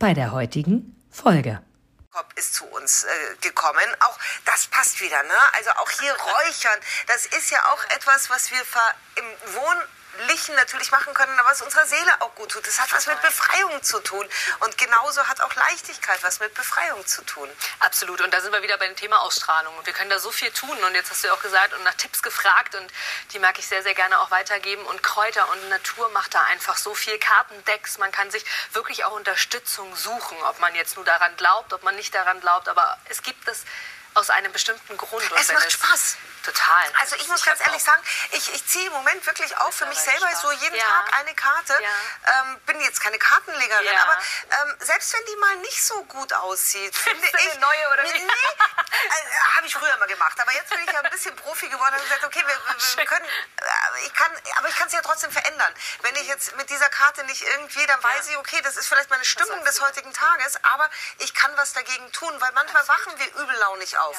bei der heutigen Folge ist zu uns äh, gekommen. Auch das passt wieder, ne? Also auch hier räuchern, das ist ja auch etwas, was wir im Wohn Lichen natürlich machen können, aber was unserer Seele auch gut tut. Das hat was mit Befreiung zu tun. Und genauso hat auch Leichtigkeit was mit Befreiung zu tun. Absolut. Und da sind wir wieder bei dem Thema Ausstrahlung. Und wir können da so viel tun. Und jetzt hast du ja auch gesagt und nach Tipps gefragt. Und die mag ich sehr, sehr gerne auch weitergeben. Und Kräuter und Natur macht da einfach so viel. Kartendecks. Man kann sich wirklich auch Unterstützung suchen. Ob man jetzt nur daran glaubt, ob man nicht daran glaubt. Aber es gibt es aus einem bestimmten Grund. es macht Spaß. Total. Also ich muss ich ganz ehrlich sagen, ich, ich ziehe im Moment wirklich auch für mich selber Spaß. so jeden ja. Tag eine Karte. Ja. Ähm, bin jetzt keine Kartenlegerin, ja. aber ähm, selbst wenn die mal nicht so gut aussieht, finde ich... Eine neue oder nicht? Nee, äh, habe ich früher mal gemacht. Aber jetzt bin ich ja ein bisschen Profi geworden und gesagt, okay, wir, wir können... Äh, ich kann, aber ich kann es ja trotzdem verändern. Wenn ich jetzt mit dieser Karte nicht irgendwie, dann weiß ich, okay, das ist vielleicht meine Stimmung des heutigen Tages, aber ich kann was dagegen tun, weil manchmal wachen wir übellaunig auf.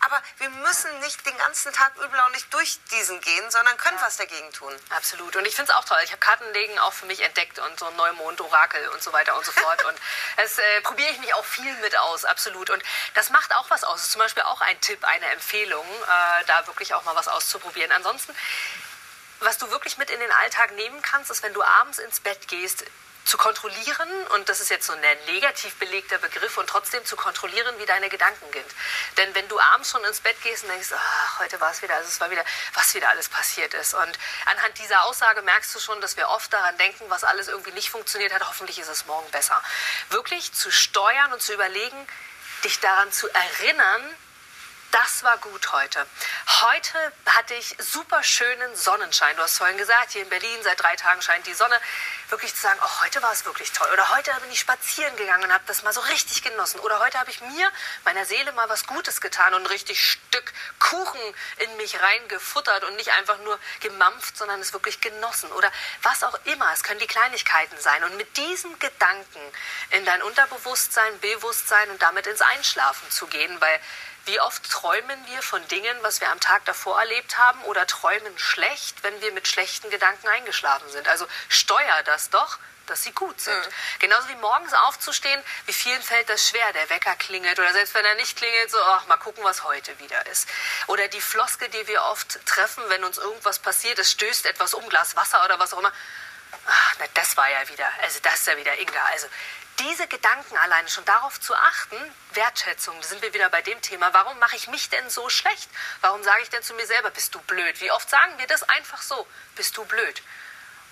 Aber wir müssen nicht den ganzen Tag übellaunig durch diesen gehen, sondern können was dagegen tun. Absolut. Und ich finde es auch toll. Ich habe Kartenlegen auch für mich entdeckt und so Neumond, Orakel und so weiter und so fort. und es äh, probiere ich mich auch viel mit aus, absolut. Und das macht auch was aus. Das ist zum Beispiel auch ein Tipp, eine Empfehlung, äh, da wirklich auch mal was auszuprobieren. Ansonsten was du wirklich mit in den Alltag nehmen kannst, ist, wenn du abends ins Bett gehst, zu kontrollieren, und das ist jetzt so ein negativ belegter Begriff, und trotzdem zu kontrollieren, wie deine Gedanken sind. Denn wenn du abends schon ins Bett gehst und denkst, ach, heute war es wieder, also es war wieder, was wieder alles passiert ist. Und anhand dieser Aussage merkst du schon, dass wir oft daran denken, was alles irgendwie nicht funktioniert hat, hoffentlich ist es morgen besser. Wirklich zu steuern und zu überlegen, dich daran zu erinnern, das war gut heute. Heute hatte ich super schönen Sonnenschein. Du hast vorhin gesagt, hier in Berlin seit drei Tagen scheint die Sonne. Wirklich zu sagen, oh, heute war es wirklich toll. Oder heute bin ich spazieren gegangen und habe das mal so richtig genossen. Oder heute habe ich mir, meiner Seele mal was Gutes getan und ein richtig Stück Kuchen in mich reingefuttert und nicht einfach nur gemampft, sondern es wirklich genossen. Oder was auch immer. Es können die Kleinigkeiten sein. Und mit diesen Gedanken in dein Unterbewusstsein, Bewusstsein und damit ins Einschlafen zu gehen, weil wie oft träumen wir von Dingen, was wir am Tag davor erlebt haben oder träumen schlecht, wenn wir mit schlechten Gedanken eingeschlafen sind? Also steuer das doch dass sie gut sind. Mhm. Genauso wie morgens aufzustehen, wie vielen fällt das schwer, der Wecker klingelt oder selbst wenn er nicht klingelt, so, ach, mal gucken, was heute wieder ist. Oder die Floske, die wir oft treffen, wenn uns irgendwas passiert, es stößt etwas um, Glas Wasser oder was auch immer. Ach, na, das war ja wieder, also das ist ja wieder Inga. Also diese Gedanken alleine schon darauf zu achten, Wertschätzung, da sind wir wieder bei dem Thema, warum mache ich mich denn so schlecht? Warum sage ich denn zu mir selber, bist du blöd? Wie oft sagen wir das einfach so, bist du blöd?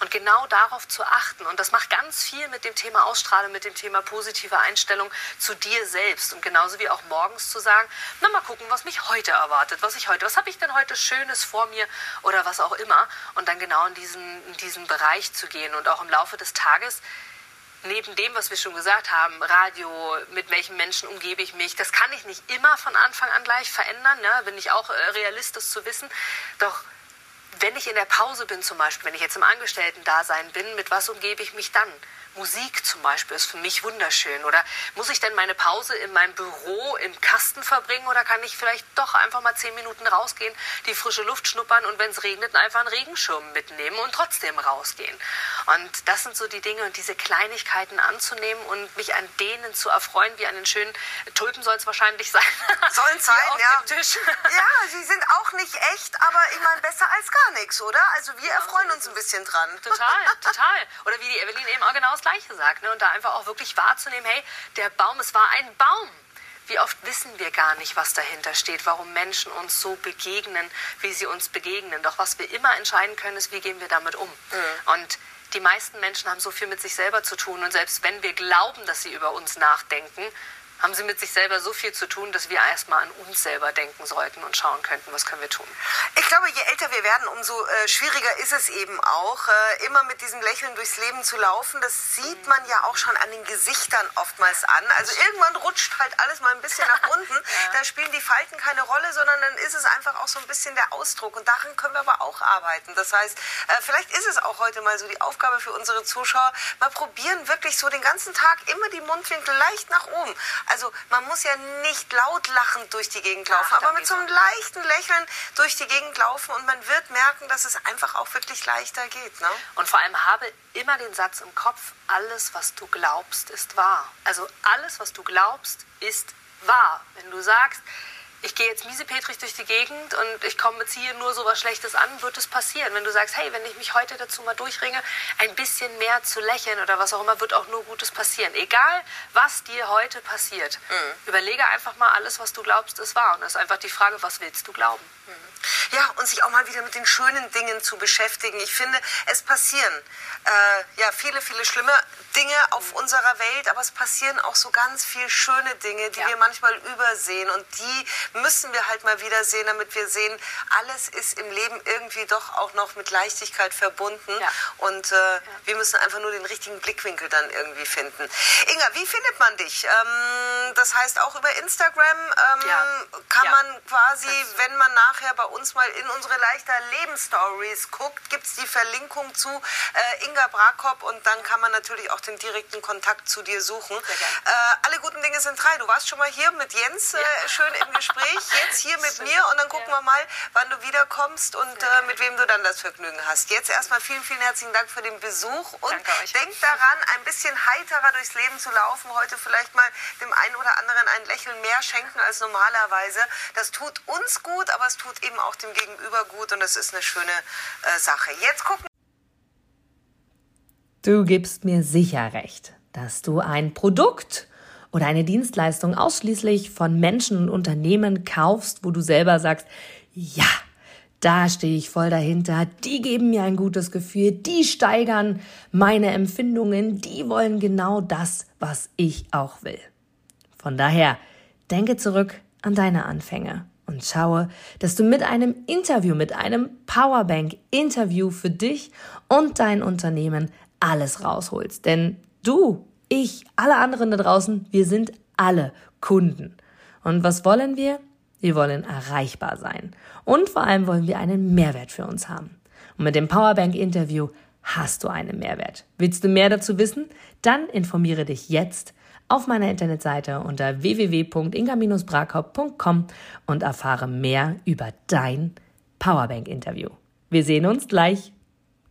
Und genau darauf zu achten. Und das macht ganz viel mit dem Thema Ausstrahlung, mit dem Thema positive Einstellung zu dir selbst. Und genauso wie auch morgens zu sagen, na mal gucken, was mich heute erwartet, was ich heute, was habe ich denn heute Schönes vor mir oder was auch immer. Und dann genau in diesen, in diesen Bereich zu gehen und auch im Laufe des Tages neben dem, was wir schon gesagt haben, Radio, mit welchen Menschen umgebe ich mich, das kann ich nicht immer von Anfang an gleich verändern, ne? bin ich auch äh, realistisch zu wissen. Doch wenn ich in der Pause bin zum Beispiel, wenn ich jetzt im Angestellten-Dasein bin, mit was umgebe ich mich dann? Musik zum Beispiel ist für mich wunderschön. Oder muss ich denn meine Pause in meinem Büro im Kasten verbringen oder kann ich vielleicht doch einfach mal zehn Minuten rausgehen, die frische Luft schnuppern und wenn es regnet, einfach einen Regenschirm mitnehmen und trotzdem rausgehen? Und das sind so die Dinge und diese Kleinigkeiten anzunehmen und mich an denen zu erfreuen, wie an den schönen Tulpen soll es wahrscheinlich sein. Sollen sein, ja. ja, sie sind auch nicht echt, aber ich meine, besser als gar nichts, oder? Also wir erfreuen uns ein bisschen dran. Total, total. Oder wie die Evelyn eben auch genau das Gleiche sagt. Ne? Und da einfach auch wirklich wahrzunehmen, hey, der Baum, es war ein Baum. Wie oft wissen wir gar nicht, was dahinter steht, warum Menschen uns so begegnen, wie sie uns begegnen. Doch was wir immer entscheiden können, ist, wie gehen wir damit um. Mhm. Und die meisten Menschen haben so viel mit sich selber zu tun. Und selbst wenn wir glauben, dass sie über uns nachdenken, haben sie mit sich selber so viel zu tun, dass wir erstmal an uns selber denken sollten und schauen könnten, was können wir tun. Ich glaube, je älter wir werden, umso äh, schwieriger ist es eben auch, äh, immer mit diesem Lächeln durchs Leben zu laufen. Das sieht man ja auch schon an den Gesichtern oftmals an. Also irgendwann rutscht halt alles mal ein bisschen nach unten. ja. Da spielen die Falten keine Rolle, sondern dann ist es einfach auch so ein bisschen der Ausdruck. Und daran können wir aber auch arbeiten. Das heißt, äh, vielleicht ist es auch heute mal so die Aufgabe für unsere Zuschauer, mal probieren, wirklich so den ganzen Tag immer die Mundwinkel leicht nach oben. Also man muss ja nicht laut lachend durch die Gegend laufen, Ach, aber mit so einem leichten Lächeln durch die Gegend laufen und man wird merken, dass es einfach auch wirklich leichter geht. Ne? Und vor allem habe immer den Satz im Kopf, alles, was du glaubst, ist wahr. Also alles, was du glaubst, ist wahr. Wenn du sagst, ich gehe jetzt miesepetrig durch die Gegend und ich komme hier nur so was Schlechtes an, wird es passieren. Wenn du sagst, hey, wenn ich mich heute dazu mal durchringe, ein bisschen mehr zu lächeln oder was auch immer, wird auch nur Gutes passieren. Egal, was dir heute passiert, mhm. überlege einfach mal alles, was du glaubst, ist wahr. Und das ist einfach die Frage, was willst du glauben? Mhm. Ja, und sich auch mal wieder mit den schönen Dingen zu beschäftigen. Ich finde, es passieren äh, ja viele, viele schlimme Dinge auf mhm. unserer Welt, aber es passieren auch so ganz viele schöne Dinge, die ja. wir manchmal übersehen. Und die müssen wir halt mal wieder sehen, damit wir sehen, alles ist im Leben irgendwie doch auch noch mit Leichtigkeit verbunden. Ja. Und äh, ja. wir müssen einfach nur den richtigen Blickwinkel dann irgendwie finden. Inga, wie findet man dich? Ähm, das heißt, auch über Instagram ähm, kann man quasi, wenn man nachher bei uns mal in unsere leichter Lebensstories guckt, gibt es die Verlinkung zu äh, Inga Brakop und dann kann man natürlich auch den direkten Kontakt zu dir suchen. Äh, alle guten Dinge sind drei. Du warst schon mal hier mit Jens äh, schön im Gespräch, jetzt hier mit mir und dann gucken wir mal, wann du wiederkommst und äh, mit wem du dann das Vergnügen hast. Jetzt erstmal vielen, vielen herzlichen Dank für den Besuch und denk daran, ein bisschen heiterer durchs Leben zu laufen. Heute vielleicht mal dem einen oder anderen ein Lächeln mehr schenken als normalerweise. Das tut uns gut, aber es tut eben auch dem Gegenüber gut und das ist eine schöne äh, Sache. Jetzt gucken Du gibst mir sicher recht, dass du ein Produkt oder eine Dienstleistung ausschließlich von Menschen und Unternehmen kaufst, wo du selber sagst, ja, da stehe ich voll dahinter, die geben mir ein gutes Gefühl, die steigern meine Empfindungen, die wollen genau das, was ich auch will. Von daher, denke zurück an deine Anfänge und schaue, dass du mit einem Interview, mit einem Powerbank-Interview für dich und dein Unternehmen alles rausholst. Denn du, ich, alle anderen da draußen, wir sind alle Kunden. Und was wollen wir? Wir wollen erreichbar sein. Und vor allem wollen wir einen Mehrwert für uns haben. Und mit dem Powerbank-Interview hast du einen Mehrwert. Willst du mehr dazu wissen? Dann informiere dich jetzt auf meiner Internetseite unter www.inga-brakop.com und erfahre mehr über dein Powerbank-Interview. Wir sehen uns gleich.